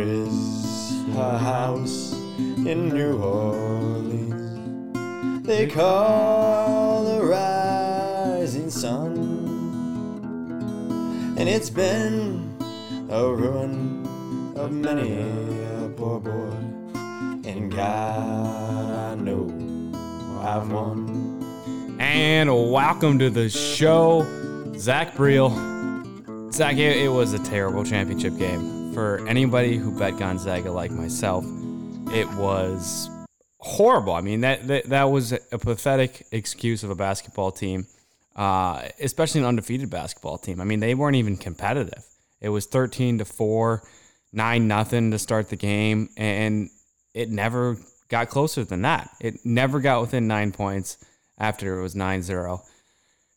is a house in New Orleans they call the rising sun, and it's been a ruin of many a poor boy. And God, I know I've won. And welcome to the show, Zach Briel. Zach, it, it was a terrible championship game. For anybody who bet Gonzaga like myself, it was horrible. I mean, that, that, that was a pathetic excuse of a basketball team, uh, especially an undefeated basketball team. I mean, they weren't even competitive. It was 13 to 4, 9 nothing to start the game, and it never got closer than that. It never got within nine points after it was 9 0.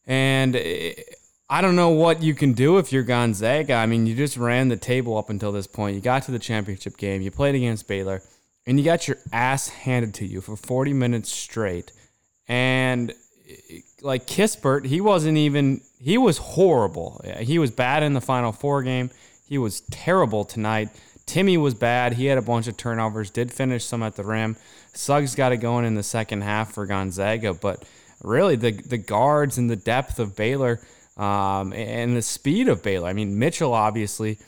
And it, I don't know what you can do if you're Gonzaga. I mean, you just ran the table up until this point. You got to the championship game, you played against Baylor, and you got your ass handed to you for 40 minutes straight. And like Kispert, he wasn't even, he was horrible. He was bad in the Final Four game. He was terrible tonight. Timmy was bad. He had a bunch of turnovers, did finish some at the rim. Suggs got it going in the second half for Gonzaga, but really the, the guards and the depth of Baylor um, and the speed of Baylor. I mean, Mitchell obviously,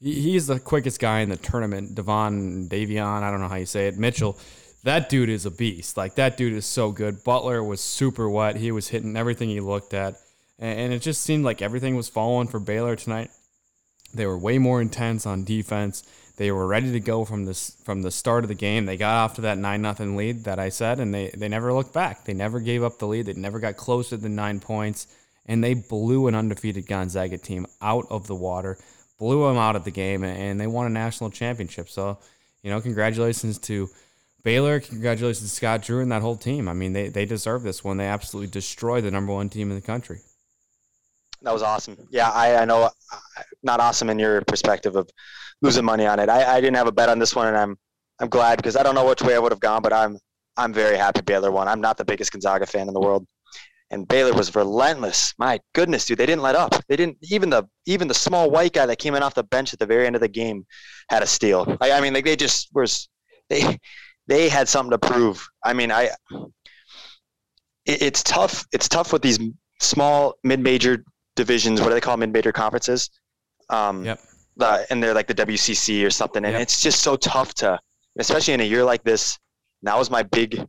he's the quickest guy in the tournament. Devon Davion, I don't know how you say it. Mitchell, that dude is a beast. Like that dude is so good. Butler was super wet. He was hitting everything he looked at, and it just seemed like everything was falling for Baylor tonight. They were way more intense on defense. They were ready to go from this from the start of the game. They got off to that nine nothing lead that I said, and they they never looked back. They never gave up the lead. They never got closer than nine points and they blew an undefeated Gonzaga team out of the water, blew them out of the game, and they won a national championship. So, you know, congratulations to Baylor, congratulations to Scott Drew and that whole team. I mean, they, they deserve this one. They absolutely destroyed the number one team in the country. That was awesome. Yeah, I, I know, not awesome in your perspective of losing money on it. I, I didn't have a bet on this one, and I'm I'm glad because I don't know which way I would have gone, but I'm I'm very happy Baylor won. I'm not the biggest Gonzaga fan in the world and Baylor was relentless. My goodness, dude, they didn't let up. They didn't even the even the small white guy that came in off the bench at the very end of the game had a steal. I, I mean, like they just was they they had something to prove. I mean, I it, it's tough. It's tough with these small mid-major divisions. What do they call mid-major conferences? Um, yep. The, and they're like the WCC or something, and yep. it's just so tough to, especially in a year like this. That was my big,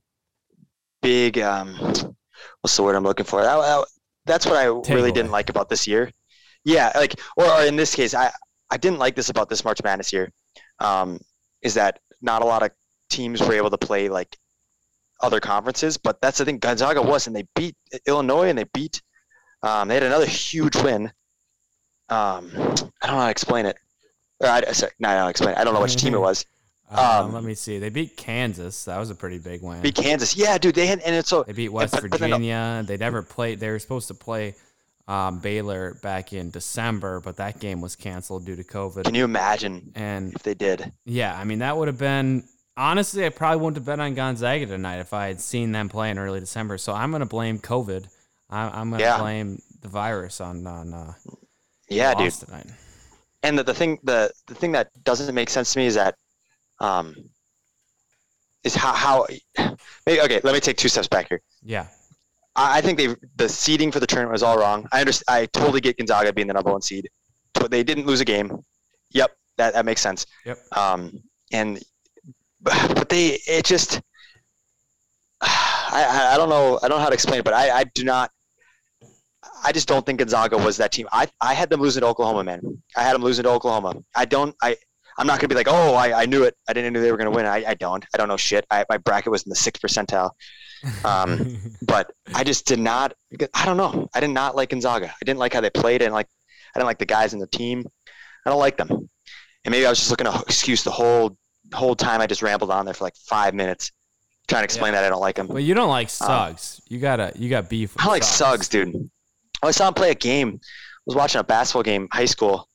big. Um, what's the word I'm looking for? I, I, that's what I Take really away. didn't like about this year. Yeah, like or, or, in this case, I I didn't like this about this March Madness year, um, is that not a lot of teams were able to play like other conferences, but that's the thing. Gonzaga was, and they beat Illinois, and they beat. Um, they had another huge win. Um, I don't know how to explain it. Or I, sorry, no, I don't explain. It. I don't know which team it was. Um, um, let me see. They beat Kansas. That was a pretty big win. Beat Kansas. Yeah, dude. They had and it's so they beat West Virginia. But they never played. They were supposed to play um, Baylor back in December, but that game was canceled due to COVID. Can you imagine? And if they did, yeah, I mean that would have been honestly. I probably wouldn't have bet on Gonzaga tonight if I had seen them play in early December. So I'm gonna blame COVID. I, am gonna yeah. blame the virus on on. Uh, yeah, dude. Tonight. And the, the thing the the thing that doesn't make sense to me is that um, is how how maybe, okay. Let me take two steps back here. Yeah, I, I think they the seeding for the tournament was all wrong. I understand. I totally get Gonzaga being the number one seed, but they didn't lose a game. Yep, that that makes sense. Yep. Um, and but they it just I, I don't know I don't know how to explain it, but I, I do not I just don't think Gonzaga was that team. I, I had them losing to Oklahoma, man. I had them losing to Oklahoma. I don't I I'm not gonna be like, oh, I, I knew it. I didn't know they were gonna win. I, I don't. I don't know shit. I, my bracket was in the sixth percentile. Um, but I just did not. I don't know. I did not like Gonzaga. I didn't like how they played. and like. I didn't like the guys in the team. I don't like them. And maybe I was just looking to excuse the whole whole time. I just rambled on there for like five minutes trying to explain yeah. that I don't like him. Well, you don't like um, Suggs. Um, you gotta you got beef. I like Suggs, dude. I saw him play a game. I was watching a basketball game, high school,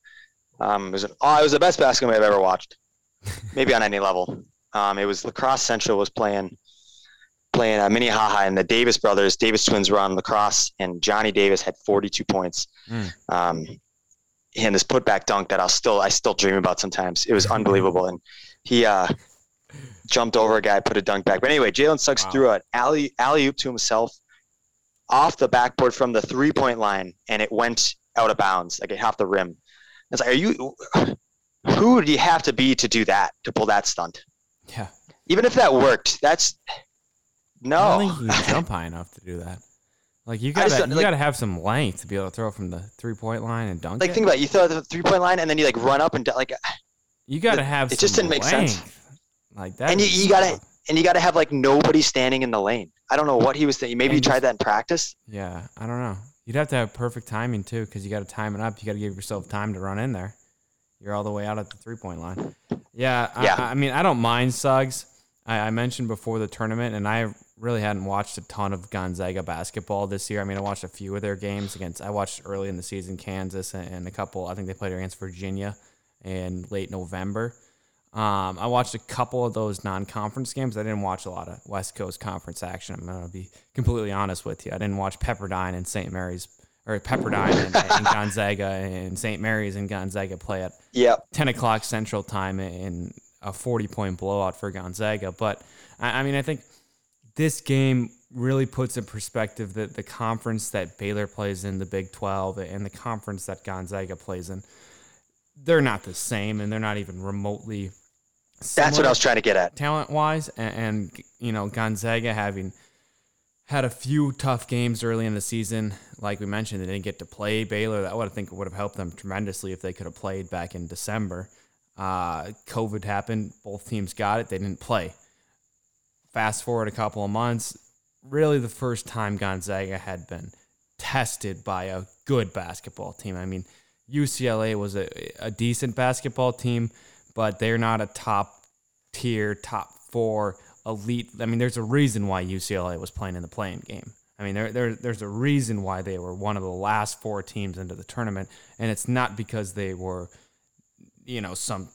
um, it was an, oh, it was the best basketball I've ever watched, maybe on any level. Um, it was La Crosse central was playing playing uh, Minnehaha, and the Davis brothers, Davis twins, were on La Crosse, and Johnny Davis had 42 points. Mm. Um, and this putback dunk that I'll still I still dream about sometimes. It was unbelievable, and he uh, jumped over a guy, put a dunk back. But anyway, Jalen Suggs Wow. threw an alley alley oop to himself off the backboard from the three point line, and it went out of bounds, like it half the rim. It's like, are you? Who do you have to be to do that to pull that stunt? Yeah. Even if that worked, that's I no. don't think you can jump high enough to do that. Like you gotta you like- gotta have some length to be able to throw from the three point line and dunk Like it. think about it, you throw the three point line and then you like run up and like you gotta have. it just didn't make sense. Like that. And you- you gotta- and you got to have like nobody standing in the lane. I don't know what he was thinking. Maybe he tried that in practice. Yeah, I don't know. You'd have to have perfect timing too, because you got to time it up. You got to give yourself time to run in there. You're all the way out at the three point line. Yeah, I, Yeah. I mean, I don't mind Suggs. I, I mentioned before the tournament, and I really hadn't watched a ton of Gonzaga basketball this year. I mean, I watched a few of their games against. I watched early in the season Kansas and, and a couple. I think they played against Virginia in late November. Um, I watched a couple of those non-conference games. I didn't watch a lot of West Coast Conference action. I'm gonna be completely honest with you. I didn't watch Pepperdine and St. Mary's or Pepperdine and, and Gonzaga and St. Mary's and Gonzaga play at Yep. 10 o'clock Central Time in a 40 point blowout for Gonzaga. But I, I mean, I think this game really puts in perspective that the conference that Baylor plays in, the Big 12, and the conference that Gonzaga plays in, they're not the same and they're not even remotely. That's what I was trying to get at. Talent wise, and, and you know, Gonzaga having had a few tough games early in the season. Like we mentioned, they didn't get to play Baylor. That would I think would have helped them tremendously if they could have played back in December. Uh, COVID happened. Both teams got it. They didn't play. Fast forward a couple of months, really the first time Gonzaga had been tested by a good basketball team. I mean, UCLA was a, a decent basketball team, but they're not a top tier, top four elite. I mean, there's a reason why UCLA was playing in the play-in game. I mean, there, there, there's a reason why they were one of the last four teams into the tournament, and it's not because they were, you know, some,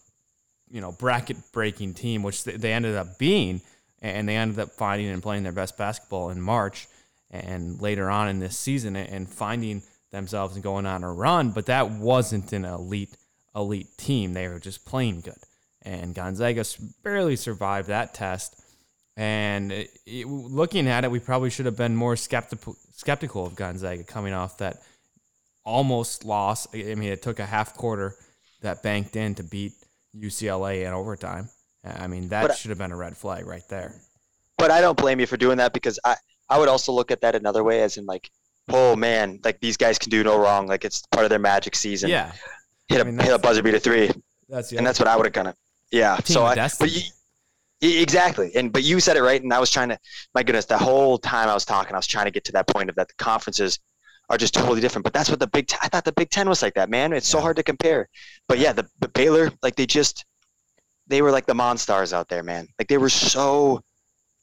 you know, bracket breaking team, which they, they ended up being, and they ended up finding and playing their best basketball in March and later on in this season and finding themselves and going on a run. But that wasn't an elite elite team. They were just playing good, and Gonzaga barely survived that test. And it, it- looking at it, we probably should have been more skeptical skeptical of Gonzaga coming off that almost loss. I mean, it took a half-courter that banked in to beat UCLA in overtime. I mean, that But should have been a red flag right there. But I don't blame you for doing that because I, I would also look at that another way as in like, oh man, like these guys can do no wrong. Like it's part of their magic season. yeah, Hit a I mean, hit a buzzer beater three. that's the and that's what I would have kind of yeah. Team so I, destiny. but you, exactly, and but you said it right, and I was trying to. My goodness, the whole time I was talking, I was trying to get to that point of that the conferences are just totally different. But that's what the Big Ten. I thought the Big Ten was like that, man. It's so hard to compare. But yeah, the, the Baylor, like they just, they were like the monstars out there, man. Like they were so.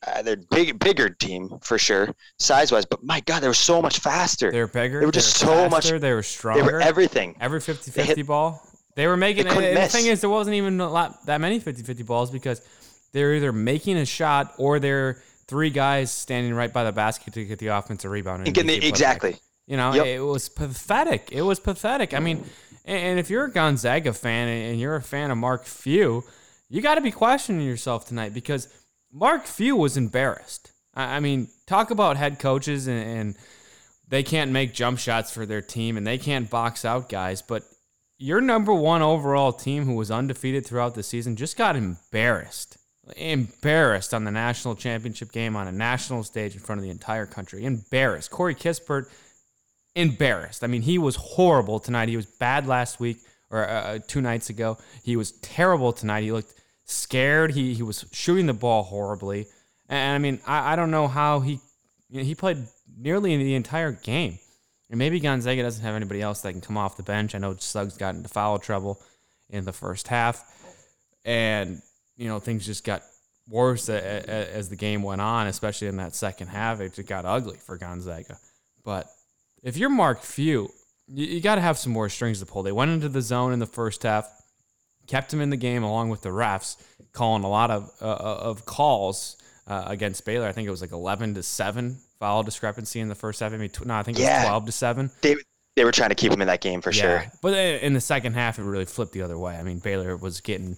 Uh, they're big, bigger team for sure, size wise. But my God, they were so much faster. they were bigger. they were just so much- faster, They were stronger. They were everything. Every 50-50 ball. They were making They the thing is there wasn't even a lot that many 50 50 balls because they're either making a shot or they're three guys standing right by the basket to get the offensive rebound. And the, back. exactly. You know, Yep. it was pathetic. It was pathetic. I mean, and and if you're a Gonzaga fan and you're a fan of Mark Few, you got to be questioning yourself tonight because Mark Few was embarrassed. I I mean, talk about head coaches and, and they can't make jump shots for their team and they can't box out guys, but your number one overall team who was undefeated throughout the season just got embarrassed. Embarrassed on the national championship game on a national stage in front of the entire country. Embarrassed. Corey Kispert, embarrassed. I mean, he was horrible tonight. He was bad last week or uh, two nights ago. He was terrible tonight. He looked scared. He, he was shooting the ball horribly. And I mean, I, I don't know how he you know, he played nearly the entire game. And maybe Gonzaga doesn't have anybody else that can come off the bench. I know Suggs got into foul trouble in the first half, and you know things just got worse as the game went on, especially in that second half. It just got ugly for Gonzaga. But if you're Mark Few, you, you got to have some more strings to pull. They went into the zone in the first half, kept him in the game along with the refs, calling a lot of uh, of calls uh, against Baylor. I think it was like 11 to seven foul discrepancy in the first half. I mean, tw- no, I think it was Yeah. 12 to seven. They they were trying to keep him in that game for sure. But in the second half, it really flipped the other way. I mean, Baylor was getting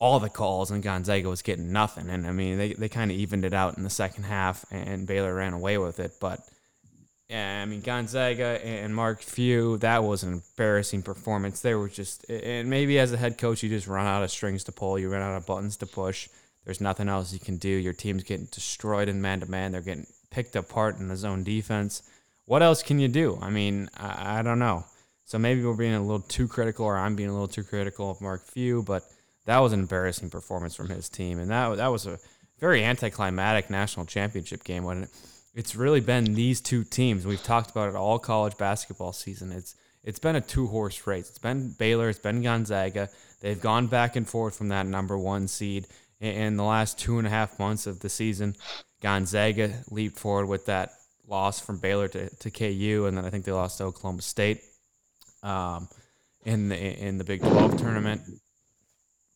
all the calls and Gonzaga was getting nothing. And I mean, they, they kind of evened it out in the second half and Baylor ran away with it. But yeah, I mean, Gonzaga and Mark Few, that was an embarrassing performance. They were just, and maybe as a head coach, you just run out of strings to pull, you run out of buttons to push. There's nothing else you can do. Your team's getting destroyed in man to man. They're getting picked apart in the zone defense. What else can you do? I mean, I, I don't know. So maybe we're being a little too critical, or I'm being a little too critical of Mark Few, but that was an embarrassing performance from his team, and that that was a very anticlimactic national championship game wasn't it, it's really been these two teams. We've talked about it all college basketball season. It's it's been a two horse race. It's been Baylor, it's been Gonzaga. They've gone back and forth from that number one seed in the last two and a half months of the season. Gonzaga leaped forward with that loss from Baylor to, to KU, and then I think they lost to Oklahoma State um, in the in the Big 12 tournament.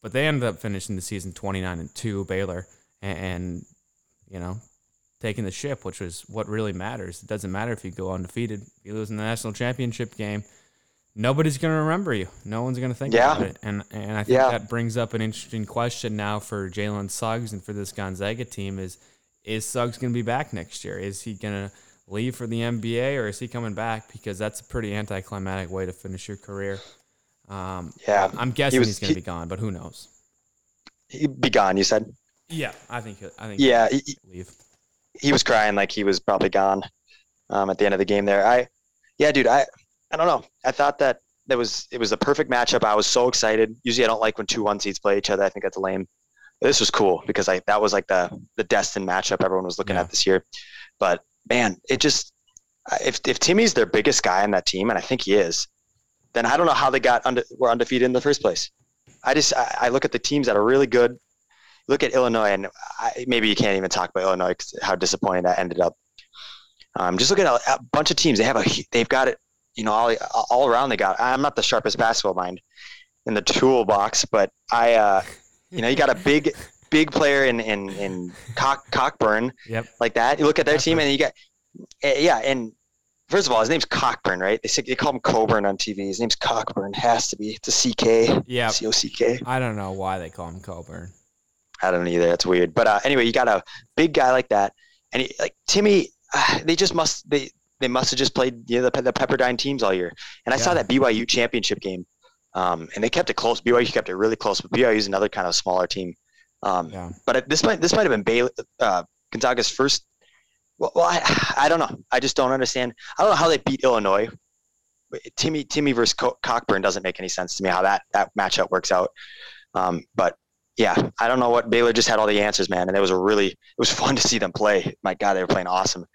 But they ended up finishing the season 29 and 2, Baylor, and, and, you know, taking the ship, which was what really matters. It doesn't matter if you go undefeated, you lose in the national championship game, nobody's going to remember you. No one's going to think Yeah. about it. And and I think Yeah. that brings up an interesting question now for Jalen Suggs and for this Gonzaga team is is Suggs going to be back next year? Is he going to leave for the NBA or is he coming back? Because that's a pretty anticlimactic way to finish your career. Um, Yeah. I'm guessing was- he's going to he- be gone, but who knows? He'd be gone. You said. Yeah, I think I think Yeah, he, leave. He was crying like he was probably gone um, at the end of the game there. I, yeah, dude, I, I don't know. I thought that that was it was a perfect matchup. I was so excited. Usually, I don't like when two one seeds play each other. I think that's lame. This was cool because I that was like the the destined matchup everyone was looking Yeah. at this year. But man, it just if if Timmy's their biggest guy on that team, and I think he is, then I don't know how they got under were undefeated in the first place. I just I, I look at the teams that are really good. Look at Illinois, and I, maybe you can't even talk about Illinois 'cause how disappointing that ended up. Um, just look at a, a bunch of teams. They have a they've got it, you know, all all around. They got. I'm not the sharpest basketball mind in the toolbox, but I, uh, you know, you got a big big player in in in Cock, Cockburn Yep. like that. You look at their team, and you got eh, yeah, and first of all, his name's Cockburn, right? They say they call him Coburn on TV. His name's Cockburn. Has to be. It's a C K. Yeah. C O C K. I don't know why they call him Coburn. I don't either. That's weird. But uh, anyway, you got a big guy like that, and he, like Timmy, uh, they just must they they must have just played you know, the the Pepperdine teams all year. And I saw that BYU championship game, um, and they kept it close. BYU kept it really close, but BYU is another kind of smaller team. Um, Yeah. But this might this might have been Baylor, uh, Gonzaga's first. Well, well I, I don't know. I just don't understand. I don't know how they beat Illinois. Timmy Timmy versus Co- Cockburn doesn't make any sense to me how that that matchup works out. Um, but yeah, I don't know what Baylor just had all the answers, man, and it was a really it was fun to see them play. My God, they were playing awesome.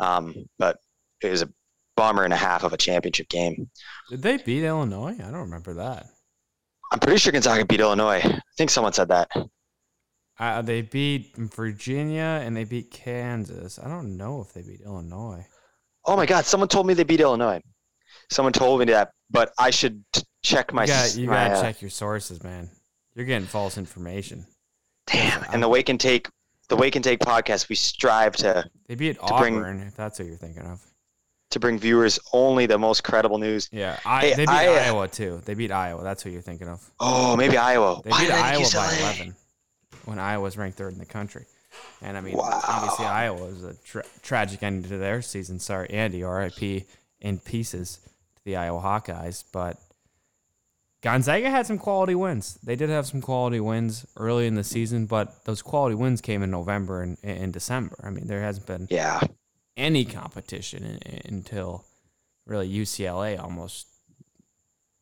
Um, but it was a bummer and a half of a championship game. Did they beat Illinois? I don't remember that. I'm pretty sure Gonzaga beat Illinois. I think someone said that. Uh, they beat Virginia and they beat Kansas. I don't know if they beat Illinois. Oh my God, someone told me they beat Illinois. Someone told me that, but I should check my. You s- got you gotta uh, check your sources, man. You're getting false information. Damn, and the Wake and Take, the Wake and Take podcast, we strive to They beat To bring- Auburn, if that's what you're thinking of. to bring viewers only the most credible news. Yeah, I, Hey, they beat I, uh, Iowa too. They beat Iowa. That's what you're thinking of. Oh, maybe Iowa. They Why beat Iowa by UCLA? 11 when Iowa was ranked third in the country. And I mean, Wow. obviously Iowa was a tra- tragic ending to their season. Sorry, Andy, RIP in pieces to the Iowa Hawkeyes. But Gonzaga had some quality wins. They did have some quality wins early in the season, but those quality wins came in November and in December. I mean, there hasn't been Yeah, any competition in, until really UCLA almost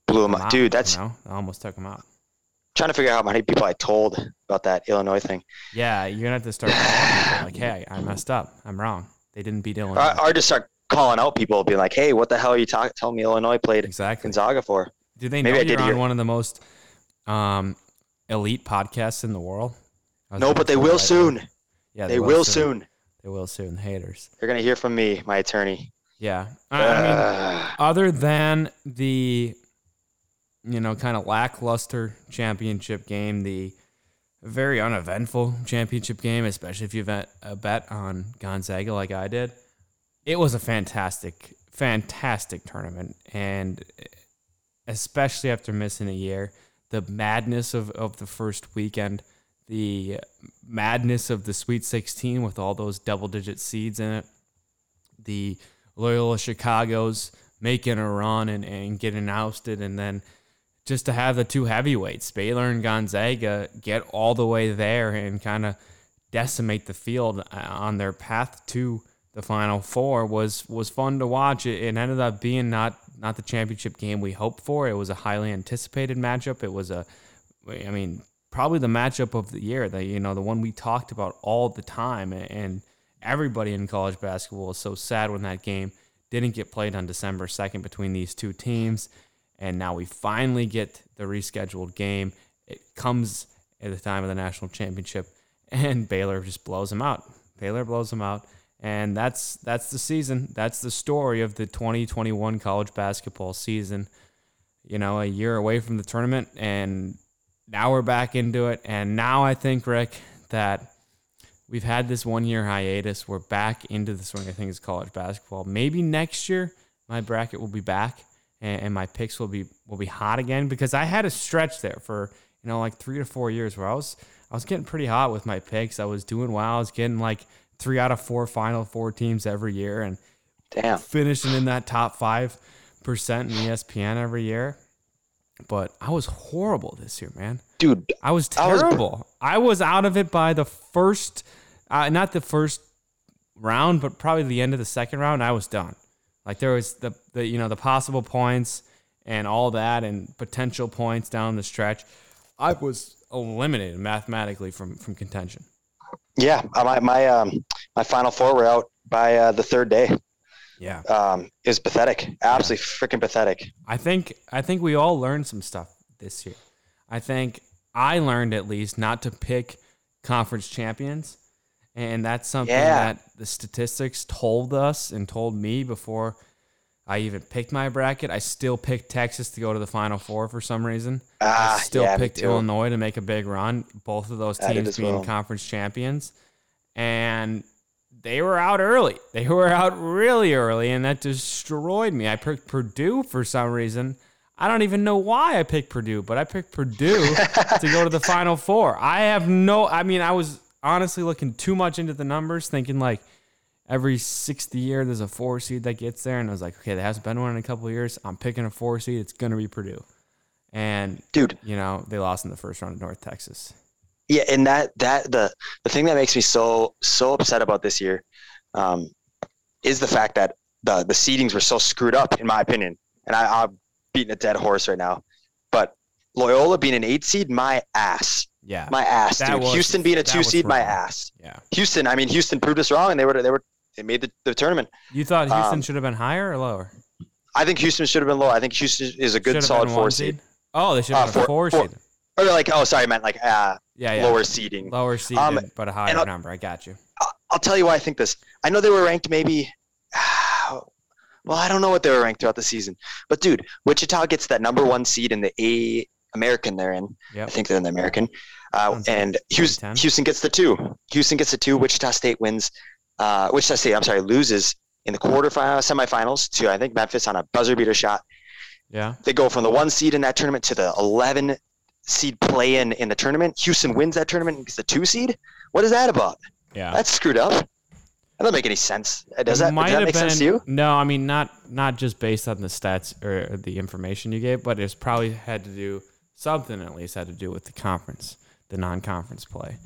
blew them took 'em up, out, dude. That's you know, almost took them out. trying to figure out how many people I told about that Illinois thing, Yeah, you're gonna have to start calling people like, "Hey, I messed up. I'm wrong. They didn't beat Illinois." or, or just start calling out people, being like, "Hey, what the hell are you talking? Telling me Illinois played exactly. Gonzaga for?" Do they Maybe know I did you're on hear- one of the most um, elite podcasts in the world? I was No, but they will right soon. Yeah, they will soon. They will soon. The haters. They're gonna hear from me, my attorney. Yeah. I, I mean, other than the you know kind of lackluster championship game the very uneventful championship game especially if you bet a bet on gonzaga like i did it was a fantastic, fantastic tournament, and especially after missing a year, the madness of, of the first weekend, the madness of the Sweet 16 with all those double digit seeds in it, the Loyola Chicago's making a run and, and getting ousted, and then just to have the two heavyweights, Baylor and Gonzaga, get all the way there and kind of decimate the field uh, on their path to the Final Four was was fun to watch. It, it ended up being not not the championship game we hoped for. It was a highly anticipated matchup. It was a, I mean, probably the matchup of the year. The you know the one we talked about all the time, and everybody in college basketball was so sad when that game didn't get played on December second between these two teams. And now we finally get the rescheduled game. It comes at the time of the national championship, and Baylor just blows them out. Baylor blows them out and that's that's the season. That's the story of the 2021 college basketball season. You know, a year away from the tournament, and now we're back into it. And now I think, Rick, that we've had this one year hiatus. We're back into the swing of things college basketball. Maybe next year my bracket will be back and, and my picks will be will be hot again because I had a stretch there for you know like three to four years where I was I was getting pretty hot with my picks. I was doing well. I was getting like three out of four Final Four teams every year, and Damn. finishing in that top five percent in ESPN every year. But I was horrible this year, man. Dude, I was I was- terrible. I was, out of it by the first, uh, not the first round, but probably the end of the second round. I was done. Like there was the, the you know the possible points and all that and potential points down the stretch. I was eliminated mathematically from from contention. yeah, my my um my final four were out by uh, the third day. Yeah. Um, was pathetic, absolutely freaking pathetic. I think I think we all learned some stuff this year. I think I learned at least not to pick conference champions, and that's something Yeah. that the statistics told us and told me before I even picked my bracket. I still picked Texas to go to the Final Four for some reason. Ah, I still yeah, picked. Illinois to make a big run. Both of those teams being well. conference champions, and they were out early. They were out really early, and that destroyed me. I picked Purdue for some reason. I don't even know why I picked Purdue, but I picked Purdue to go to the Final Four. I have no. I mean, I was honestly looking too much into the numbers, thinking like every sixth year there's a four seed that gets there, and I was like, okay, there hasn't been one in a couple of years. I'm picking a four seed. It's gonna be Purdue, and Dude, you know they lost in the first round of North Texas. Yeah, and that that the the thing that makes me so so upset about this year um, is the fact that the the seedings were so screwed up, in my opinion. And I, I'm beating a dead horse right now, but Loyola being an eight seed, my ass, Yeah, my ass, That dude. was- Houston being a two seed, my ass. yeah. Houston, I mean, Houston proved us wrong, and they were they were they made the, the tournament. You thought Houston Um, should have been higher or lower? I think Houston should have been low. I think Houston is a good Should have solid four one seed. Oh, they should have Uh, been a four- four, four- seed. Or like, oh, sorry, I meant like uh, Yeah, yeah. lower seeding. Lower seeding, Um, but a higher number. I got you. I'll tell you why I think this. I know they were ranked maybe. Well, I don't know what they were ranked throughout the season, but dude, Wichita gets that number one seed in the A American they're in. Yep. I think they're in the American, uh, and Houston, Houston gets the two. Houston gets the two. Wichita State wins. Uh, Wichita State, I'm sorry, loses in the quarterfinal, semifinals to I think Memphis on a buzzer beater shot. Yeah. They go from the one seed in that tournament to the 11 seed play in in the tournament. Houston wins that tournament and gets the two seed. What is that about? Yeah. That's screwed up. That doesn't make any sense. Does It that, might does that make sense to you? No, I mean not not just based on the stats or the information you gave, but it's probably had to do something at least had to do with the conference, the non-conference play.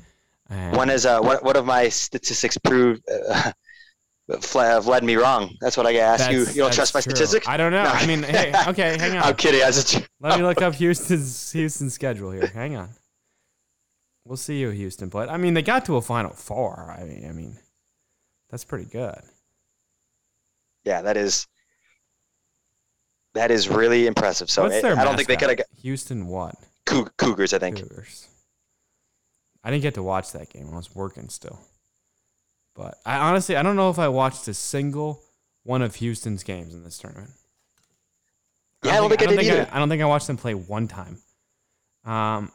And One is uh, what, what of my statistics prove uh, led me wrong? That's what I gotta ask you. that's- You don't trust my true. statistics? I don't know. No. I mean, hey, okay, hang on. I'm kidding. I just, Let me look up Houston's Houston's schedule here. Hang on. We'll see you, Houston. But I mean, they got to a Final Four. I mean, I mean, that's pretty good. yeah, that is that is really impressive. So What's eh, their I don't think they could have Houston what? got Cougars. I think. Cougars. I didn't get to watch that game. I was working still. But I honestly, I don't know if I watched a single one of Houston's games in this tournament. Yeah, I don't think I did either. I, don't think I watched them play one time. Um,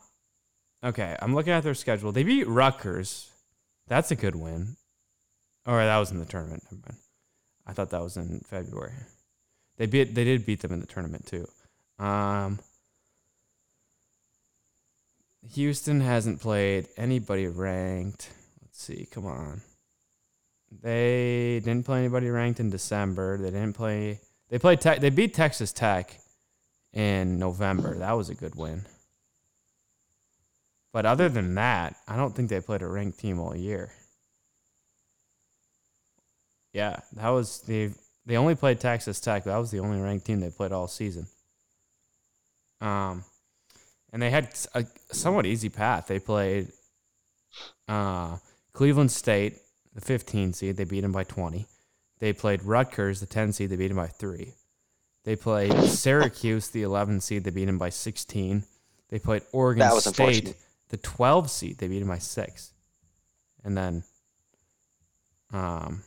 okay, I'm looking at their schedule. They beat Rutgers. That's a good win. Or that was in the tournament. Never mind. I thought that was in February. They beat they did beat them in the tournament too. Um, Houston hasn't played anybody ranked. Let's see, come on. They didn't play anybody ranked in December. They didn't play. They played. Te- they beat Texas Tech in November. That was a good win. But other than that, I don't think they played a ranked team all year. Yeah, that was the they only played Texas Tech. That was the only ranked team they played all season. Um, and they had a somewhat easy path. They played uh, Cleveland State, the 15 seed. They beat them by 20. They played Rutgers, the 10 seed. They beat them by three. They played Syracuse, the 11 seed. They beat them by 16. They played Oregon That was State, the 12 seed. They beat them by six. And then, um,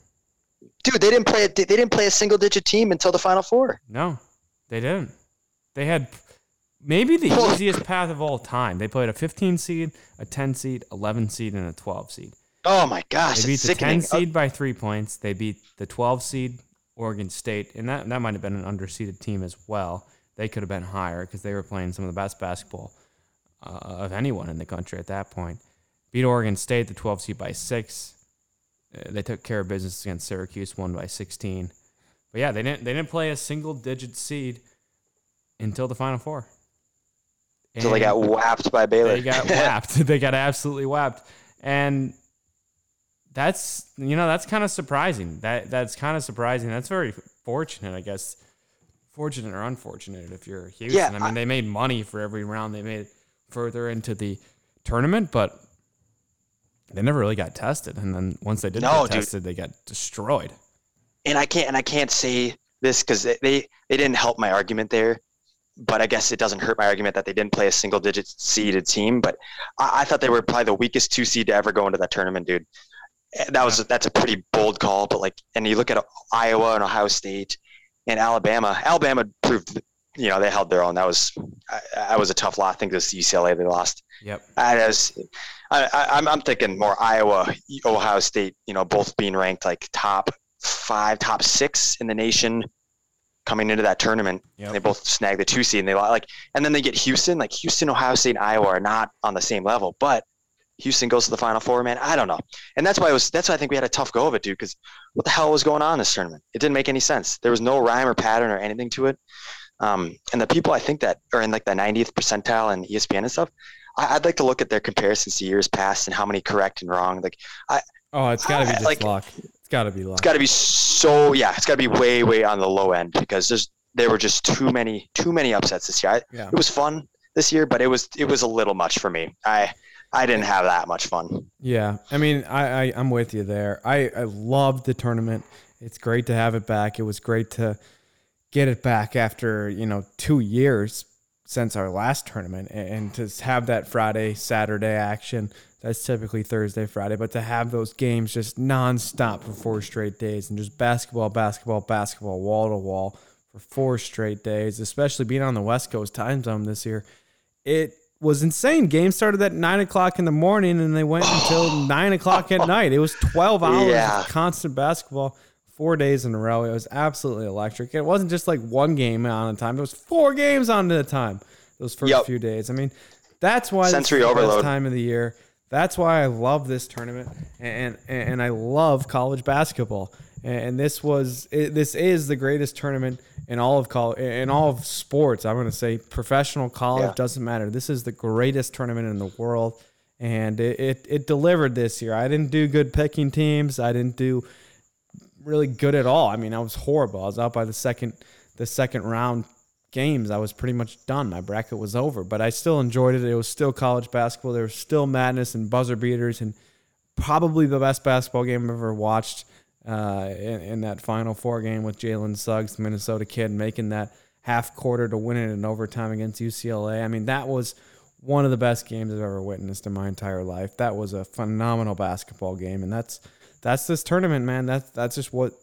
Dude, they didn't play. A, they didn't play a single digit team until the Final Four. no, they didn't. They had maybe the easiest path of all time. They played a 15 seed, a 10 seed, 11 seed, and a 12 seed. Oh my gosh, They beat the sickening. 10 seed by three points. They beat the 12 seed Oregon State, and that, that might have been an underseeded team as well. They could have been higher because they were playing some of the best basketball uh, of anyone in the country at that point. Beat Oregon State, the 12 seed, by six. Uh, they took care of business against Syracuse, one by 16. But yeah, they didn't they didn't play a single digit seed until the Final Four. until they got whapped by Baylor. they got whapped. they got absolutely whapped. And that's you know that's kind of surprising. That that's kind of surprising. That's very fortunate, I guess. Fortunate or unfortunate if you're Houston. Yeah, I mean, I- they made money for every round they made further into the tournament, but they never really got tested. And then once they did No, get dude. tested, they got destroyed. and I can't and I can't say this because they, they they didn't help my argument there, but I guess it doesn't hurt my argument that they didn't play a single digit seeded team. But I, I thought they were probably the weakest two seed to ever go into that tournament, dude. Eh, That was that's a pretty bold call, but like, and you look at Iowa and Ohio State and Alabama. Alabama proved, you know, they held their own. That was I, I was a tough loss. I think was UCLA they lost. Yep. I was, I, I, I'm, I'm thinking more Iowa, Ohio State, you know, both being ranked like top five, top six in the nation coming into that tournament. Yep. They both snagged the two seed and they like, and then they get Houston, like Houston, Ohio State, and Iowa are not on the same level, but Houston goes to the final four, man. I don't know. And that's why it was, that's why I think we had a tough go of it, dude, because what the hell was going on in this tournament? It didn't make any sense. There was no rhyme or pattern or anything to it. Um, and the people I think that are in like the 90th percentile and ESPN and stuff, I, I'd like to look at their comparisons to years past and how many correct and wrong. Like I Oh, it's got to be just like- luck. It's got to be luck. it's got to be so yeah, it's got to be way way on the low end because there's there were just too many too many upsets this year. I, yeah. it was fun this year, but it was it was a little much for me. I I didn't have that much fun. Yeah, I mean, I, I I'm with you there. I I loved the tournament. It's great to have it back. It was great to get it back after you know two years since our last tournament, and, and to have that Friday Saturday action. That's typically Thursday Friday, but to have those games just nonstop for four straight days and just basketball, basketball, basketball, wall to wall for four straight days, especially being on the West Coast time zone this year, it was insane. Games started at nine o'clock in the morning and they went until nine o'clock at night. It was twelve hours Yeah. of constant basketball, four days in a row. It was absolutely electric. It wasn't just like one game on a time. It was four games on at a time. Those first Yep. few days. I mean, that's why this Sensory the best overload. time of the year. That's why I love this tournament, and and, and I love college basketball. And this was it, this is the greatest tournament in all of college in all of sports. I'm going to say professional college Yeah. doesn't matter. This is the greatest tournament in the world, and it, it it delivered this year. I didn't do good picking teams. I didn't do really good at all. I mean, I was horrible. I was out by the second the second round games. I was pretty much done. My bracket was over, but I still enjoyed it. It was still college basketball. There was still madness and buzzer beaters and probably the best basketball game I've ever watched uh, in, in that Final Four game with Jalen Suggs, the Minnesota kid, making that half-courter to win it in overtime against UCLA. I mean, that was one of the best games I've ever witnessed in my entire life. That was a phenomenal basketball game, and that's that's this tournament, man. That's that's just what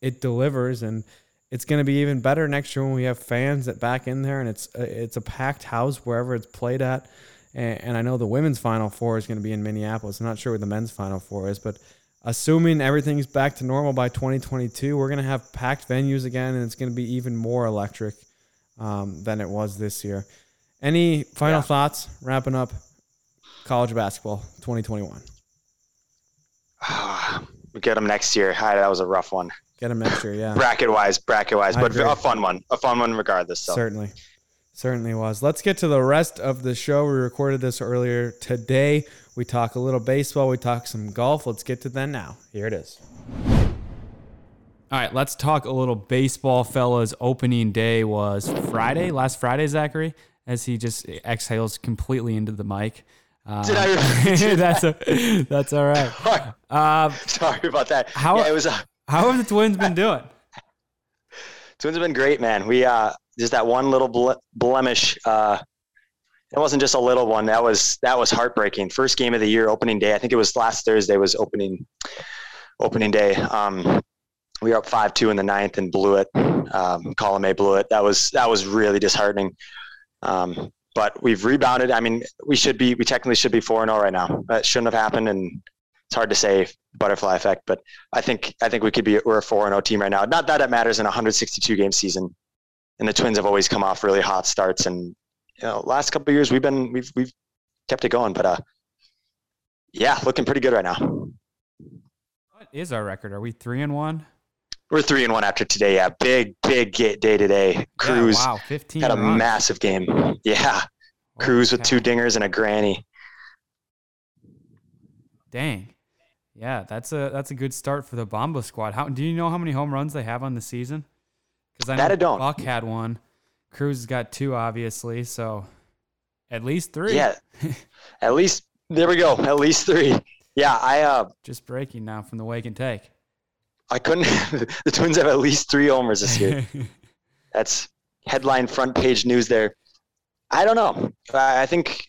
it delivers, and it's going to be even better next year when we have fans that back in there, and it's it's a packed house wherever it's played at. And, and I know the women's final four is going to be in Minneapolis. I'm not sure what the men's final four is, but assuming everything's back to normal by 2022, we're going to have packed venues again, and it's going to be even more electric um, than it was this year. Any final Yeah. thoughts wrapping up college basketball 2021? we get them next year. Hi, that was a rough one, Get them next year, yeah. bracket wise, bracket wise, I but agree. a fun one, a fun one regardless. So Certainly. Certainly was. Let's get to the rest of the show. We recorded this earlier today. We talk a little baseball, we talk some golf. Let's get to that now. Here it is. All right, let's talk a little baseball, fellas. Opening day was Friday, last Friday, Zachary, as he just exhales completely into the mic. Uh, Did I- that's a, that's all right. Uh, sorry about that. How- yeah, it was. Uh, how have the Twins been doing? Twins have been great, man. We uh, just that one little ble- blemish. Uh, it wasn't just a little one. That was that was heartbreaking. First game of the year, opening day. I think it was last Thursday. Was opening opening day. Um, we were up five two in the ninth and blew it. Um, Colome blew it. That was that was really disheartening. Um, but we've rebounded. I mean, we should be we technically should be four and zero right now. That shouldn't have happened, and it's hard to say butterfly effect. But I think I think we could be we're a four and zero team right now. Not that it matters in a 162 game season, and the Twins have always come off really hot starts. And you know, last couple of years we've been we've we've kept it going. But uh, yeah, looking pretty good right now. What is our record? Are we three and one? We're three and one after today. Yeah, big big ga- day today. Cruz Yeah, wow, 15 had a runs. massive game. Yeah, Cruz with two dingers and a granny. Dang. Yeah, that's a that's a good start for the Bomba squad. How do you know how many home runs they have on the season? Because I know That I don't. Buck had one. Cruz has got two, obviously, so at least three. Yeah, at least there we go. At least three. Yeah, I uh Just breaking now from the wake and take. I couldn't. the Twins have at least three homers this year. That's headline front page news there. I don't know. I think,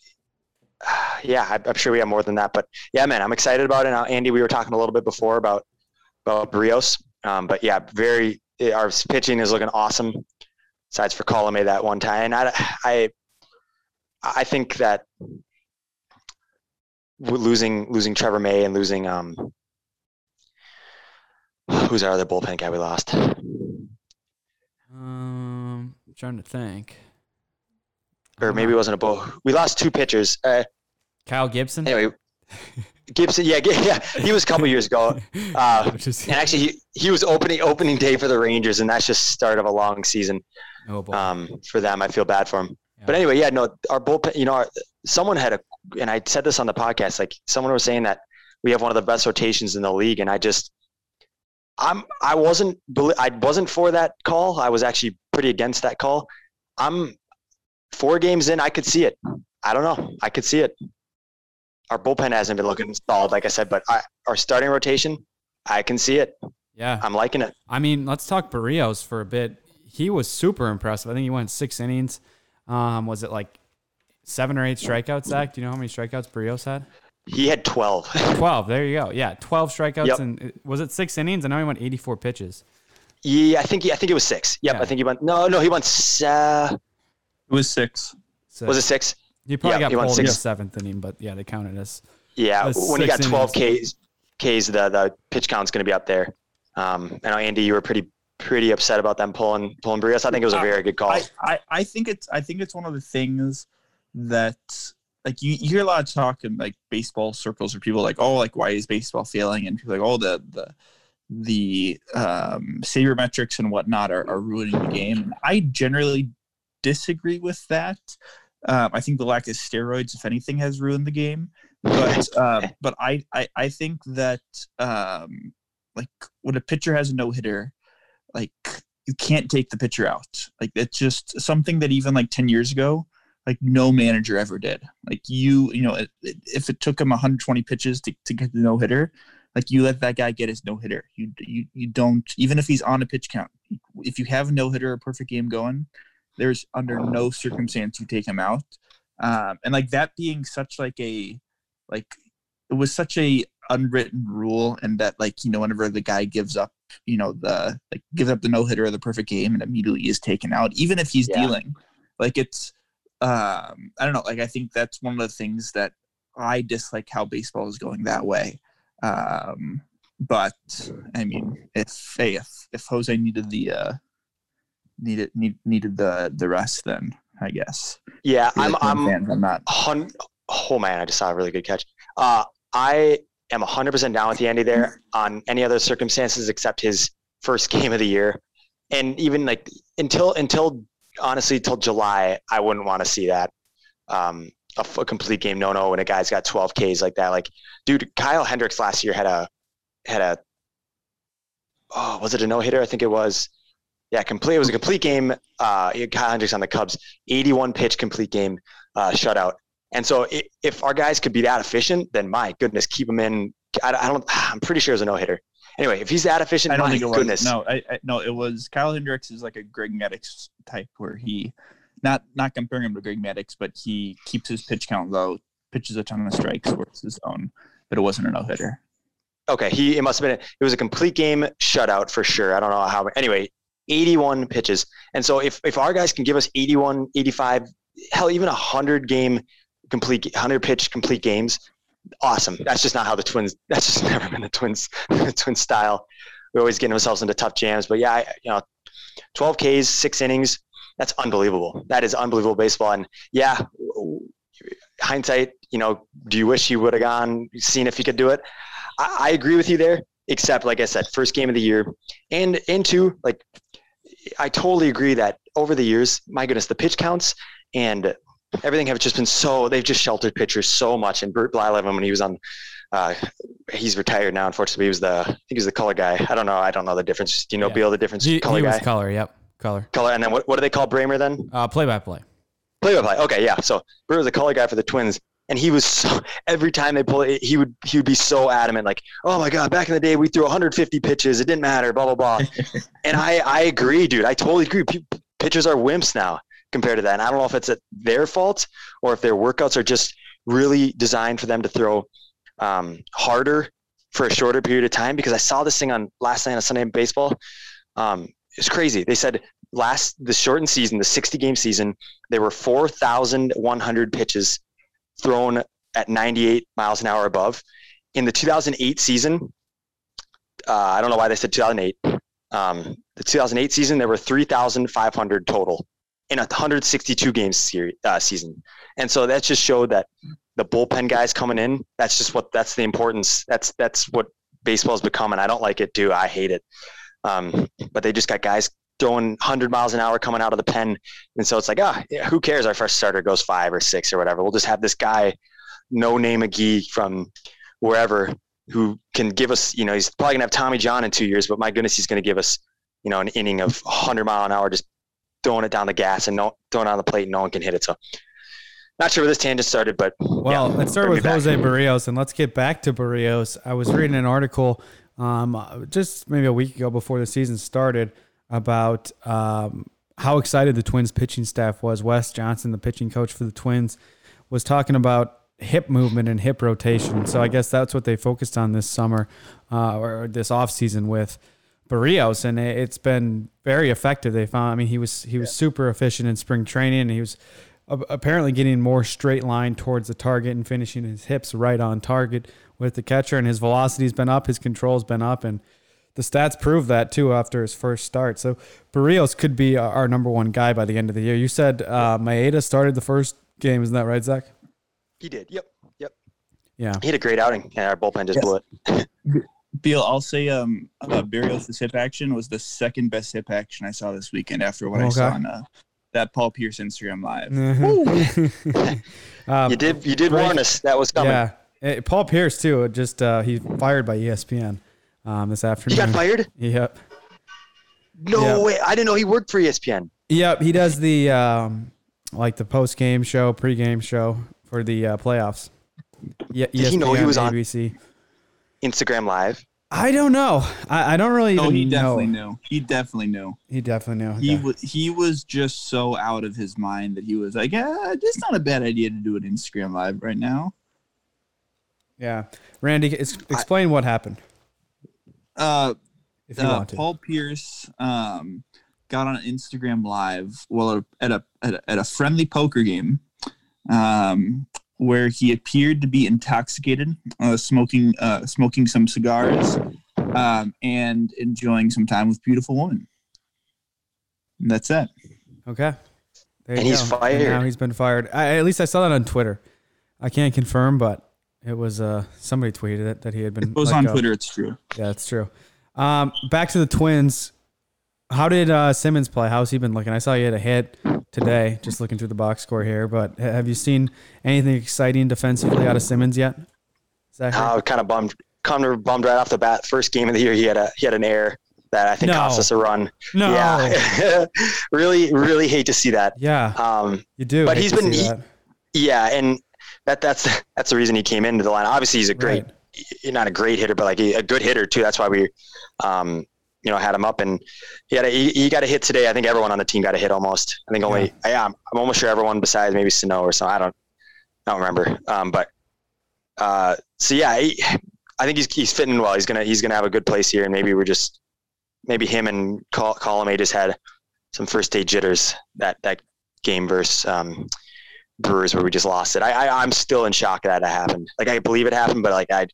yeah, I'm sure we have more than that. But yeah, man, I'm excited about it. Now, Andy, we were talking a little bit before about about Brios, um, but yeah, very. Our pitching is looking awesome. Besides for Colome that one time, and I, I, I think that losing losing Trevor May and losing um, who's our other bullpen guy we lost? um, I'm trying to think. or maybe it wasn't a bull. We lost two pitchers. Uh, Kyle Gibson. anyway, Gibson, yeah, yeah, he was a couple years ago. Uh, And actually, he, he was opening opening day for the Rangers, and that's just start of a long season oh boy. um, for them. I feel bad for him. But anyway, yeah, no, our bullpen. You know, our, someone had a, and I said this on the podcast. Like someone was saying that we have one of the best rotations in the league, and I just, I'm, I wasn't, I wasn't for that call. I was actually pretty against that call. I'm four games in. I could see it. I don't know. I could see it. Our bullpen hasn't been looking solid, like I said, but I, our starting rotation, I can see it. yeah. I'm liking it. I mean, let's talk Berrios for a bit. He was super impressive. I think he went six innings. Um, was it like seven or eight strikeouts, Zach? Do you know how many strikeouts Berrios had? He had 12. 12. There you go. Yeah, 12 strikeouts. Yep. And was it six innings? I know he went 84 pitches. yeah, I think he, I think it was six. Yep, Yeah. I think he went. No, no, he went. Uh, It was six. So was it six? He probably yeah, got he went pulled in the six. seventh inning, but yeah, they counted as. Yeah, That's when you got six 12 Ks, Ks, the the pitch count's going to be up there. Um, I know Andy, you were pretty pretty upset about them pulling pulling Brios. I think it was a very good call. I, I, I think it's I think it's one of the things that like you, you hear a lot of talk in like baseball circles where people like, oh, like why is baseball failing? And people are like, oh, the the the um, sabermetrics and whatnot are, are ruining the game. And I generally disagree with that. Um, I think the lack of steroids, if anything, has ruined the game. But um, but I, I I think that um, like when a pitcher has a no hitter, like you can't take the pitcher out. Like it's just something that even like 10 years ago, like no manager ever did. Like you, you know, it, it- if it took him 120 pitches to, to get the no hitter, like you let that guy get his no hitter. You, you, you don't, even if he's on a pitch count, if you have a no hitter, a perfect game going, there's under no circumstance you take him out. Um, and like that being such like a, like it was such a unwritten rule and that like, you know, whenever the guy gives up you know the like gives up the no hitter of the perfect game and immediately is taken out, even if he's Yeah. dealing. Like it's um I don't know, like I think that's one of the things that I dislike how baseball is going that way. Um but I mean, if hey, if if Jose needed the uh, needed need, needed the the rest, then I guess. Yeah, I'm. I'm. fans, I'm not. Hun- oh man, I just saw a really good catch. Uh, I am 100% down with the Andy there on any other circumstances except his first game of the year, and even like until until honestly till July, I wouldn't want to see that. Um, a, a complete game no no when a guy's got 12 Ks like that. Like, dude, Kyle Hendricks last year had a had a oh was it a no hitter? I think it was. Yeah, complete. It was a complete game. Uh, Kyle Hendricks on the Cubs, 81 pitch complete game uh, shutout. And so i if our guys could be that efficient, then my goodness, keep him in. I, I don't. I'm pretty sure it was a no hitter. Anyway, if he's that efficient, I don't my think it was. goodness. No, I, I no, it was Kyle Hendricks is like a Greg Maddux type where he, not not comparing him to Greg Maddux, but he keeps his pitch count low, pitches a ton of strikes, works his own, but it wasn't a no hitter. Okay, he it must have been. It was a complete game shutout for sure. I don't know how. Anyway, 81 pitches, and so if if our guys can give us 81, 85, hell, even a 100 game complete, 100 pitch complete games, awesome. That's just not how the Twins. That's just never been the Twins. the Twins style. We're always getting ourselves into tough jams, but yeah, I, you know, 12 Ks, six innings. That's unbelievable. That is unbelievable baseball. And yeah, hindsight, you know, do you wish you would have gone, seen if you could do it? I, I agree with you there, except like I said, first game of the year, and into like, I totally agree that over the years, my goodness, the pitch counts and everything have just been so they've just sheltered pitchers so much. And Bert Blyleven when he was on, uh, he's retired now. Unfortunately, he was the I think he was the color guy. I don't know. I don't know the difference. Do you know Yeah. Beal the difference? He, color he was guy, color. Yep, color. color, and then what, what do they call Bremer then? Uh, play by play. Play by play. Okay, yeah. So Bert was the color guy for the Twins, and he was so every time they pull it, he would he would be so adamant, like, "Oh my God, back in the day we threw 150 pitches, it didn't matter, blah blah blah." and I I agree, dude. I totally agree. P- pitchers are wimps now compared to that. And I don't know if it's their fault or if their workouts are just really designed for them to throw um, harder for a shorter period of time. Because I saw this thing on last night on Sunday in baseball. Um, it's crazy. They said last the shortened season, the 60 game season, there were 4,100 pitches thrown at 98 miles an hour above. In the 2008 season, uh, I don't know why they said 2008. Um, the 2008 season, there were 3,500 total in a 162 game series, uh, season. And so that just showed that the bullpen guys coming in, that's just what, that's the importance. That's, that's what baseball's become. And I don't like it too. I hate it. Um, but they just got guys throwing 100 miles an hour coming out of the pen. And so it's like, ah, yeah, who cares? Our first starter goes five or six or whatever. We'll just have this guy, no name McGee from wherever, who can give us, you know, he's probably gonna have Tommy John in two years, but my goodness, he's gonna give us, you know, an inning of 100 mile an hour, just throwing it down the gas and no, throwing it on the plate, and no one can hit it. So, not sure where this tangent started, but Well, yeah, let's start with. Jose Berrios and let's get back to Berrios. I was reading an article um, just maybe a week ago before the season started about um, how excited the Twins pitching staff was. Wes Johnson, the pitching coach for the Twins, was talking about hip movement and hip rotation. So I guess that's what they focused on this summer uh, or this offseason with Berrios, and it- it's been very effective. They found. I mean, he was he was super efficient in spring training, and he was apparently getting more straight line towards the target and finishing his hips right on target with the catcher. And his velocity's been up, his control's been up, and the stats prove that too after his first start. So Berrios could be our our number one guy by the end of the year. You said uh, Maeda started the first game, isn't that right, Zach? he did. Yep, yep. Yeah. He had a great outing, and our bullpen just Yes. blew it. Beal, I'll say um uh, Berrios' hip action was the second best hip action I saw this weekend after what I saw Okay. on uh, that Paul Pierce Instagram live. um, You did, you did great- warn us that was coming. Yeah, Paul Pierce too. Just uh, he's fired by ESPN um, this afternoon. He got fired? Yep. No Yeah. way! I didn't know he worked for ESPN. Yep. He does the um, like the post game show, pre game show for the uh, playoffs. Yeah. Did he know he was on- ABC. Instagram Live. I don't know. I, I don't really Oh, he know. definitely knew. He definitely knew. He definitely knew. He was he was just so out of his mind that he was like, yeah, it's not a bad idea to do an Instagram live right now. yeah. Randy, ex- explain what happened Uh, if you uh, want to. Paul Pierce um, got on Instagram Live well at a at a, at a friendly poker game, um, where he appeared to be intoxicated, uh, smoking uh, smoking some cigars, um, and enjoying some time with beautiful women. And that's it. Okay. There And he's go. fired. now he's been fired. I, at least I saw that on Twitter. I can't confirm, but it was uh somebody tweeted it that he had been. It goes let on go. Twitter. It's true. Yeah, that's true. Um, back to the Twins. How did uh, Simmons play? How's he been looking? I saw you had a hit today, just looking through the box score here. But have you seen anything exciting defensively out of Simmons yet? Zachary? Uh, kind of bummed, kind of bummed right off the bat. First game of the year, he had a he had an error that I think No. cost us a run. no. Yeah, really, really hate to see that. Yeah, Um, you do. But he's been- he- yeah, and that that's that's the reason he came into the line. Obviously, he's a great, Right. not a great hitter, but like a good hitter too. That's why we, um, you know, had him up, and he had a, he, he got a hit today. I think everyone on the team got a hit almost. I think only I am. I'm almost sure everyone besides maybe Sano or something. I don't, I don't remember. Um, but uh, so yeah, he, I think he's he's fitting well. He's gonna he's gonna have a good place here, and maybe we're just maybe him and Col- Colome just had some first day jitters that that game versus um, Brewers where we just lost it. I, I I'm still in shock that it happened. Like I believe it happened, but like I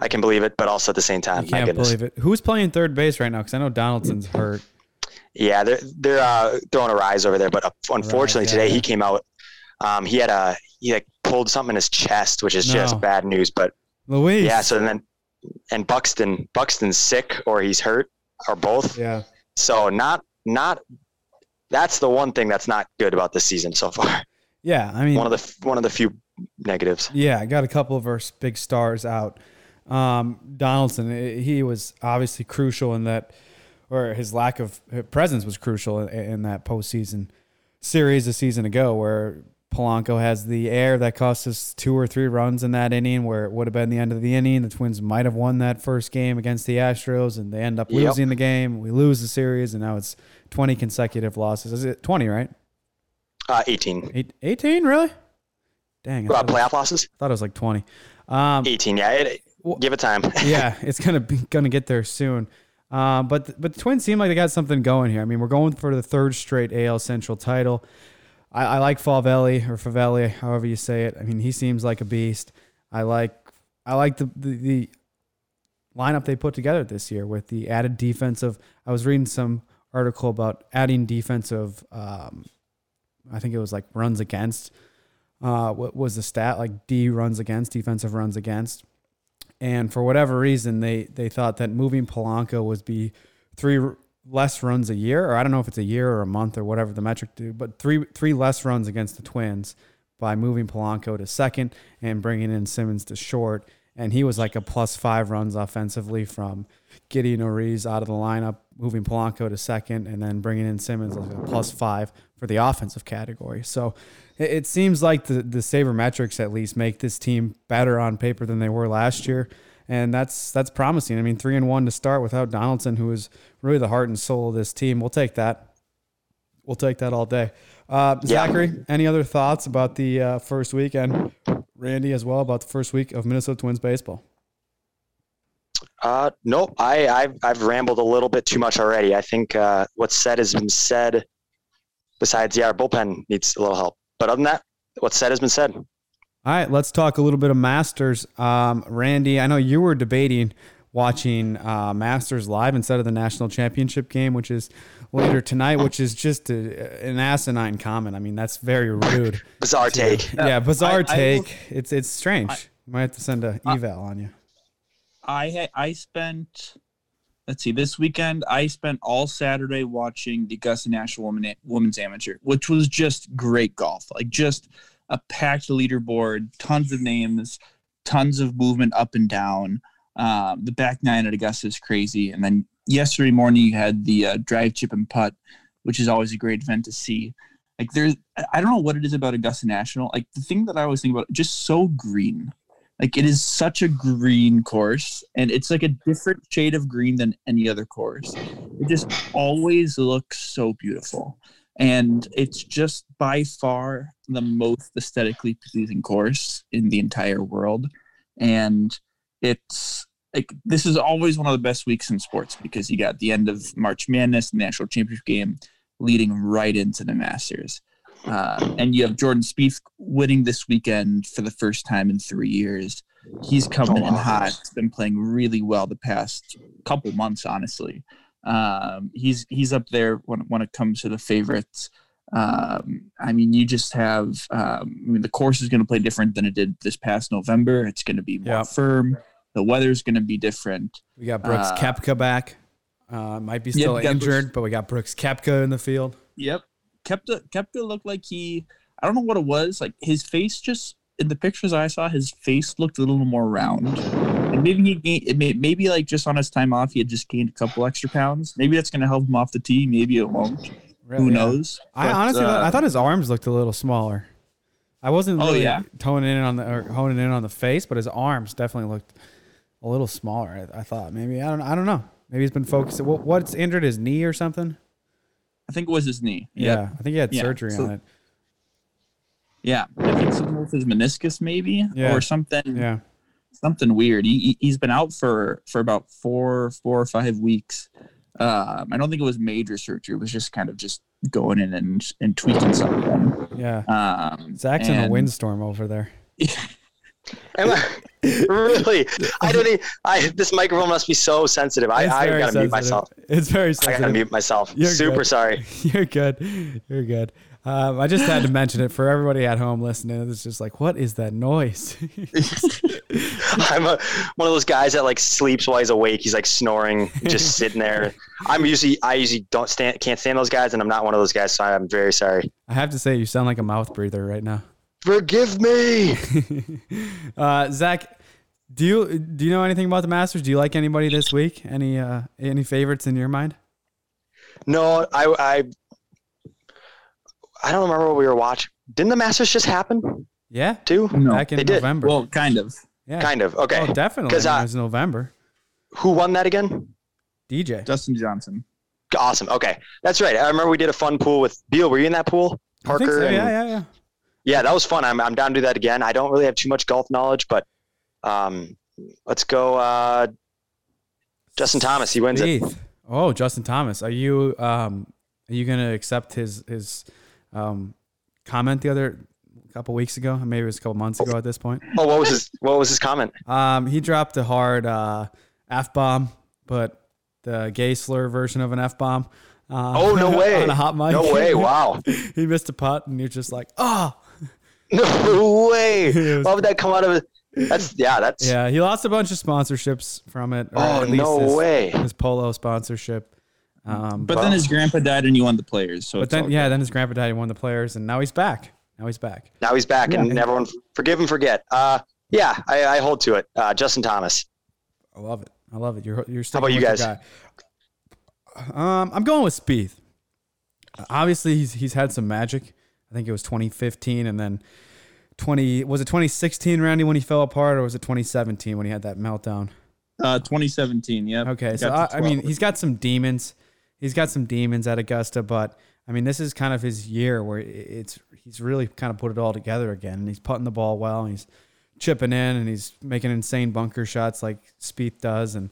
I can believe it, but also at the same time, my can't believe it. Who's playing third base right now? Because I know Donaldson's hurt. Yeah, they're they're uh, throwing Arraez over there, but uh, unfortunately yeah, today he came out. Um, he had a he like pulled something in his chest, which is No. just bad news. But Luis. yeah, so then and Buxton Buxton's sick or he's hurt or both. yeah. So not not that's the one thing that's not good about this season so far. Yeah, I mean, One of the one of the few negatives. Yeah, I got a couple of our big stars out. Um, Donaldson, he was obviously crucial in that, or his lack of presence was crucial in, in that postseason series a season ago, where Polanco has the air that cost us two or three runs in that inning, where it would have been the end of the inning. The Twins might have won that first game against the Astros, and they end up Yep. losing the game. We lose the series, and now it's 20 consecutive losses. Is it 20, right? Uh, 18. Eight, 18, really? Dang, Uh, it was, playoff losses? I thought it was like 20. Um, 18. Yeah, it, Well- give it time. yeah, it's gonna be gonna get there soon. Um, but th- but the Twins seem like they got something going here. I mean, we're going for the third straight AL Central title. I, I like Favelli or Favelli, however you say it. I mean, he seems like a beast. I like I like the, the the lineup they put together this year with the added defensive. I was reading some article about adding defensive. Um, I think it was like runs against. Uh, what was the stat? Like D runs against, defensive runs against and for whatever reason they they thought that moving Polanco would be three less runs a year or I don't know if it's a year or a month or whatever the metric do but three three less runs against the Twins by moving Polanco to second and bringing in Simmons to short and he was like a plus 5 runs offensively from Gideon Oriz out of the lineup moving Polanco to second and then bringing in Simmons like a plus 5 for the offensive category so it, it seems like the the saber metrics at least make this team better on paper than they were last year, and that's that's promising. I mean, three and one to start without Donaldson, who is really the heart and soul of this team. We'll take that. We'll take that all day. Uh, Yeah. Zachary, any other thoughts about the uh, first week, and Randy as well about the first week of Minnesota Twins baseball? Uh, nope. I, I've, I've rambled a little bit too much already. I think uh, what's said has been said. Besides, yeah, our bullpen needs a little help. But other than that, what's said has been said. All right, let's talk a little bit of Masters. Um, Randy, I know you were debating watching uh, Masters live instead of the national championship game, which is later tonight, which is just a, an asinine comment. I mean, that's very rude. Bizarre take. yeah, bizarre I- I will- take. it's it's strange. you might have to send a eval on you. I I spent let's see this weekend I spent all Saturday watching the Augusta National Women Women's Amateur, which was just great golf. Like just a packed leaderboard, tons of names, tons of movement up and down. Um, the back nine at Augusta is crazy, and then yesterday morning you had the uh, drive, chip, and putt, which is always a great event to see. Like there's, I don't know what it is about Augusta National. Like the thing that I always think about, just so green. Like it is such a green course, and it's like a different shade of green than any other course. It just always looks so beautiful, and it's just by far the most aesthetically pleasing course in the entire world. And it's like this is always one of the best weeks in sports because you got the end of March Madness, the national championship game, leading right into the Masters. Uh, and you have Jordan Spieth winning this weekend for the first time in three years. he's coming Oh, in wow. hot. He's been playing really well the past couple months, honestly. Um, he's he's up there when when it comes to the favorites. Um, I mean, you just have. Um, I mean, the course is going to play different than it did this past November. It's going to be more Yep. firm. The weather's going to be different. We got Brooks Uh, Koepka back. Uh, might be still injured, Brooks- but we got Brooks Koepka in the field. Yep. Koepka Koepka looked like he I don't know what it was. Like his face just in the pictures I saw, his face looked a little more round. And maybe he gained it may, maybe like just on his time off he had just gained a couple extra pounds. Maybe that's gonna help him off the tee, maybe it won't. Really, Who yeah. knows? I But, honestly, uh, thought, I thought his arms looked a little smaller. I wasn't Oh, really yeah? toning in on the or honing in on the face, but his arms definitely looked a little smaller. I, I thought maybe I don't I don't know. Maybe he's been focused. What, what's injured his knee or something? I think it was his knee. Yeah, Yep. I think he had Yeah, surgery so- on it. Yeah. I think something with his meniscus maybe Yeah. or something Yeah, something weird. He, he he's been out for for about four four or five weeks. Um, I don't think it was major surgery. It was just kind of just going in and and tweaking something. yeah. Um, Zach's in a windstorm over there. Am I, really? I don't. Even, I this microphone must be so sensitive. I, I gotta mute myself. It's very sensitive. I gotta mute myself. You're Super good. sorry. You're good. You're good. Um, I just had to mention it for everybody at home listening. It's just like, what is that noise? I'm a, one of those guys that like sleeps while he's awake. He's like snoring, just sitting there. I'm usually I usually don't stand can't stand those guys, and I'm not one of those guys. So I'm very sorry. I have to say, you sound like a mouth breather right now. Forgive me. uh, Zach, do you do you know anything about the Masters? Do you like anybody this week? Any uh, any favorites in your mind? No, I I I don't remember what we were watching. Didn't the Masters just happen Yeah, too? No, back in they did. November. well, kind of. yeah, Kind of. Okay. Oh, definitely. 'Cause I- it was November. Who won that again? DJ. Dustin Johnson. Awesome. Okay, that's right. I remember we did a fun pool with Beal. Were you in that pool? I think so. Parker and- Yeah, yeah, yeah. Yeah, that was fun. I'm I'm down to do that again. I don't really have too much golf knowledge, but um, let's go. Uh, Justin Thomas, he wins it. Spieth. Oh, Justin Thomas. Are you um are you gonna accept his his um comment the other couple weeks ago? Maybe it was a couple months ago at this point. Oh, what was his what was his comment? Um, he dropped a hard uh, f bomb, but the gay slur version of an f bomb. Uh, Oh no way! on a hot mic. No way! Wow! he missed a putt, and you're just like, oh, No way! Was- Why would that come out of? it? That's yeah. That's yeah. He lost a bunch of sponsorships from it. Oh at least no his, way! His polo sponsorship. Um, But but, then his grandpa died and he won the players. So it's then yeah, good. then his grandpa died. He won the players, and now he's back. Now he's back. Now he's back, and everyone forgive and forget. Uh, yeah, I, I hold to it. Uh, Justin Thomas. I love it. I love it. You're you're sticking about you with your guys? Um, I'm going with Spieth. Obviously, he's he's had some magic. I think it was 2015, and then 20 was it 2016, Randy, when he fell apart, or was it 2017 when he had that meltdown? uh, 2017. Yeah. Okay, so Got to I, I mean, he's got some demons. He's got some demons at Augusta, but I mean, this is kind of his year where it's he's really kind of put it all together again, and he's putting the ball well, and he's chipping in, and he's making insane bunker shots like Spieth does, and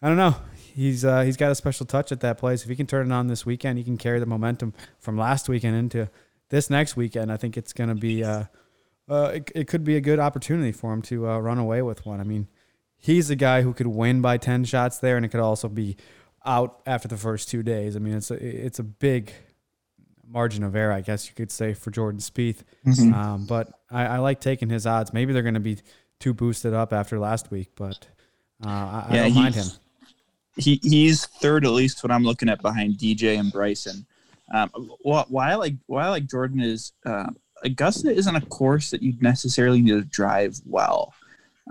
I don't know. He's uh, he's got a special touch at that place. If he can turn it on this weekend, he can carry the momentum from last weekend into this next weekend. I think it's going to be uh, uh, it, it could be a good opportunity for him to uh, run away with one. I mean, he's a guy who could win by 10 shots there and it could also be out after the first two days. I mean, it's a, it's a big margin of error, I guess you could say, for Jordan Spieth. Mhm. Um, but I, I like taking his odds. Maybe they're going to be too boosted up after last week, but uh, I, I don't mind him. he's- he he's third at least when I'm looking at behind DJ and Bryson. Um, wh- why I like why I like Jordan is uh, Augusta isn't a course that you necessarily need to drive well.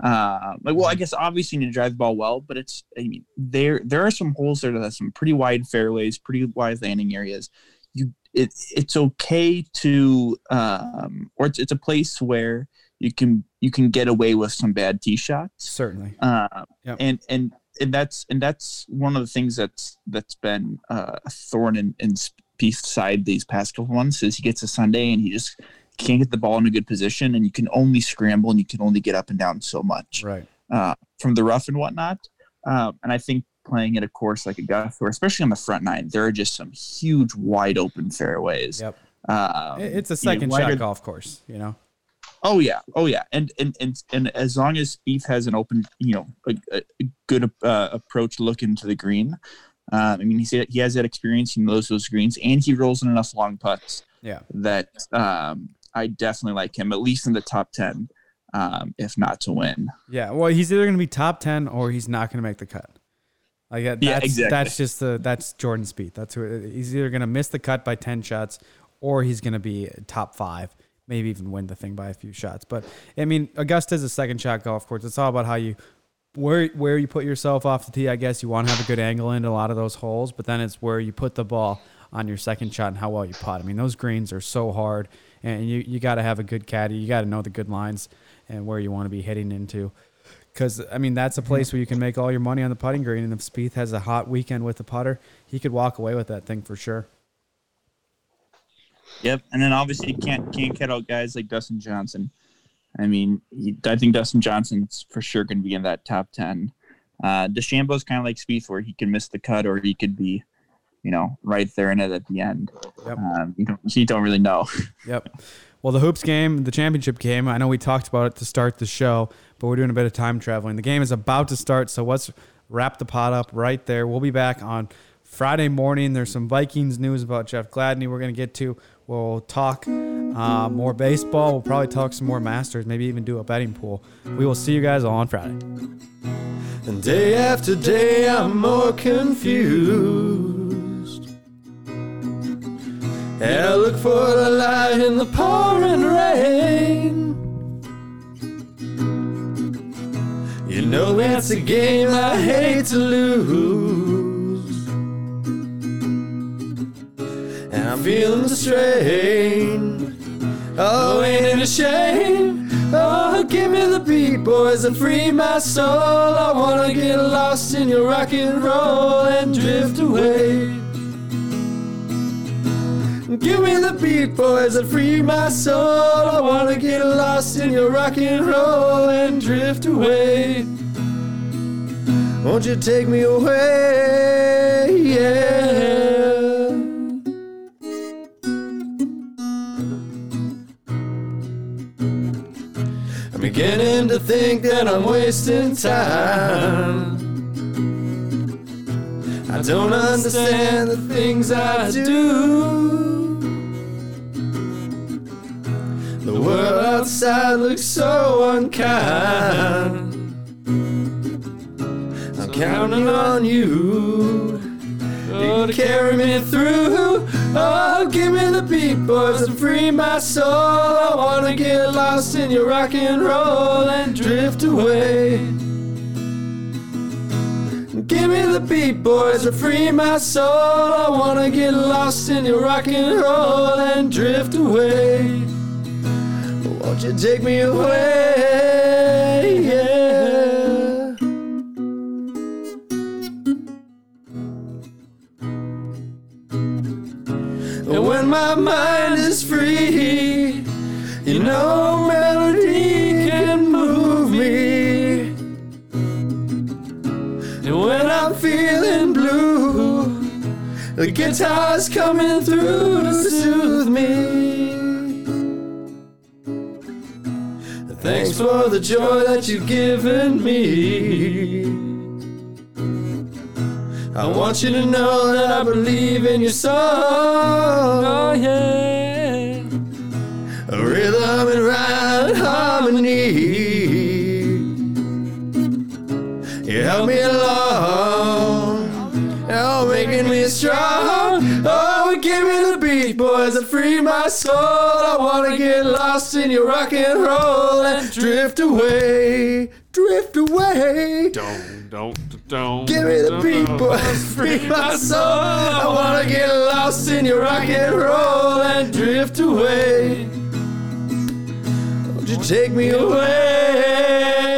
Uh, like, well, I guess obviously you need to drive the ball well, but it's I mean there there are some holes there that have some pretty wide fairways, pretty wide landing areas. You it it's okay to um, or it's it's a place where you can you can get away with some bad tee shots. Certainly. Uh, Yep. and and and that's and that's one of the things that's that's been uh, a thorn in in Spieth's side these past couple months is he gets a Sunday and he just can't get the ball in a good position and you can only scramble and you can only get up and down so much Right. uh, from the rough and whatnot. Uh, and I think playing at a course like a Augusta, or especially on the front nine, there are just some huge wide open fairways. Yep. Um, it's a you know, second shot golf course, you know? Oh yeah, oh yeah, and and and and as long as Spieth has an open, you know, a, a good uh, approach look into the green. Um, I mean, he's he has that experience. He knows those greens, and he rolls in enough long putts. Yeah. That um, I definitely like him at least in the top ten, um, if not to win. Yeah. Well, he's either going to be top ten or he's not going to make the cut. Like that, that's Yeah, exactly. that's just the that's Jordan Spieth. That's who he's either going to miss the cut by ten shots or he's going to be top five, maybe even win the thing by a few shots. But I mean, Augusta's a second shot golf course. It's all about how you where where you put yourself off the tee. I guess you want to have a good angle into a lot of those holes, but then it's where you put the ball on your second shot and how well you putt. I mean, those greens are so hard, and you you got to have a good caddy. You got to know the good lines and where you want to be hitting into. Because I mean, that's a place where you can make all your money on the putting green. And if Spieth has a hot weekend with the putter, he could walk away with that thing for sure. Yep, and then obviously you can't can't cut out guys like Dustin Johnson. I mean, he, I think Dustin Johnson's for sure going to be in that top ten. Uh, DeChambeau's kind of like Spieth, where he can miss the cut or he could be, you know, right there in it at the end. Yep. Um, you don't you don't really know. Yep. Well, the hoops game, the championship game. I know we talked about it to start the show, but we're doing a bit of time traveling. The game is about to start, so let's wrap the pot up right there. We'll be back on Friday morning. There's some Vikings news about Jeff Gladney we're going to get to. We'll talk uh, more baseball. We'll probably talk some more Masters, maybe even do a betting pool. We will see you guys all on Friday. And day after day, I'm more confused. And I look for the light in the pouring rain. You know that's a game I hate to lose. And I'm feeling the strain. Oh, ain't it a shame? Oh, give me the beat, boys, and free my soul. I wanna get lost in your rock and roll and drift away. Give me the beat, boys, and free my soul. I wanna get lost in your rock and roll and drift away. Won't you take me away? Yeah. I'm beginning to think that I'm wasting time. I don't understand the things I do. The world outside looks so unkind. I'm counting on you to carry me through. Oh, give me the beat, boys, and free my soul. I wanna get lost in your rock and roll and drift away. Give me the beat, boys, and free my soul. I wanna get lost in your rock and roll and drift away. Won't you take me away? Yeah. And when my mind is free, you know melody can move me. And when I'm feeling blue, the guitar's coming through to soothe me. Thanks for the joy that you've given me. I want you to know that I believe in your song. Oh, yeah. A rhythm and rhyme and harmony. You help me along. Oh, making me strong. Boys, and free my soul. I wanna get lost in your rock and roll and drift away, drift away. Don't, don't, don't. Give me the beat, boys, free my soul. I wanna get lost in your rock and roll and drift away. Won't you take me away?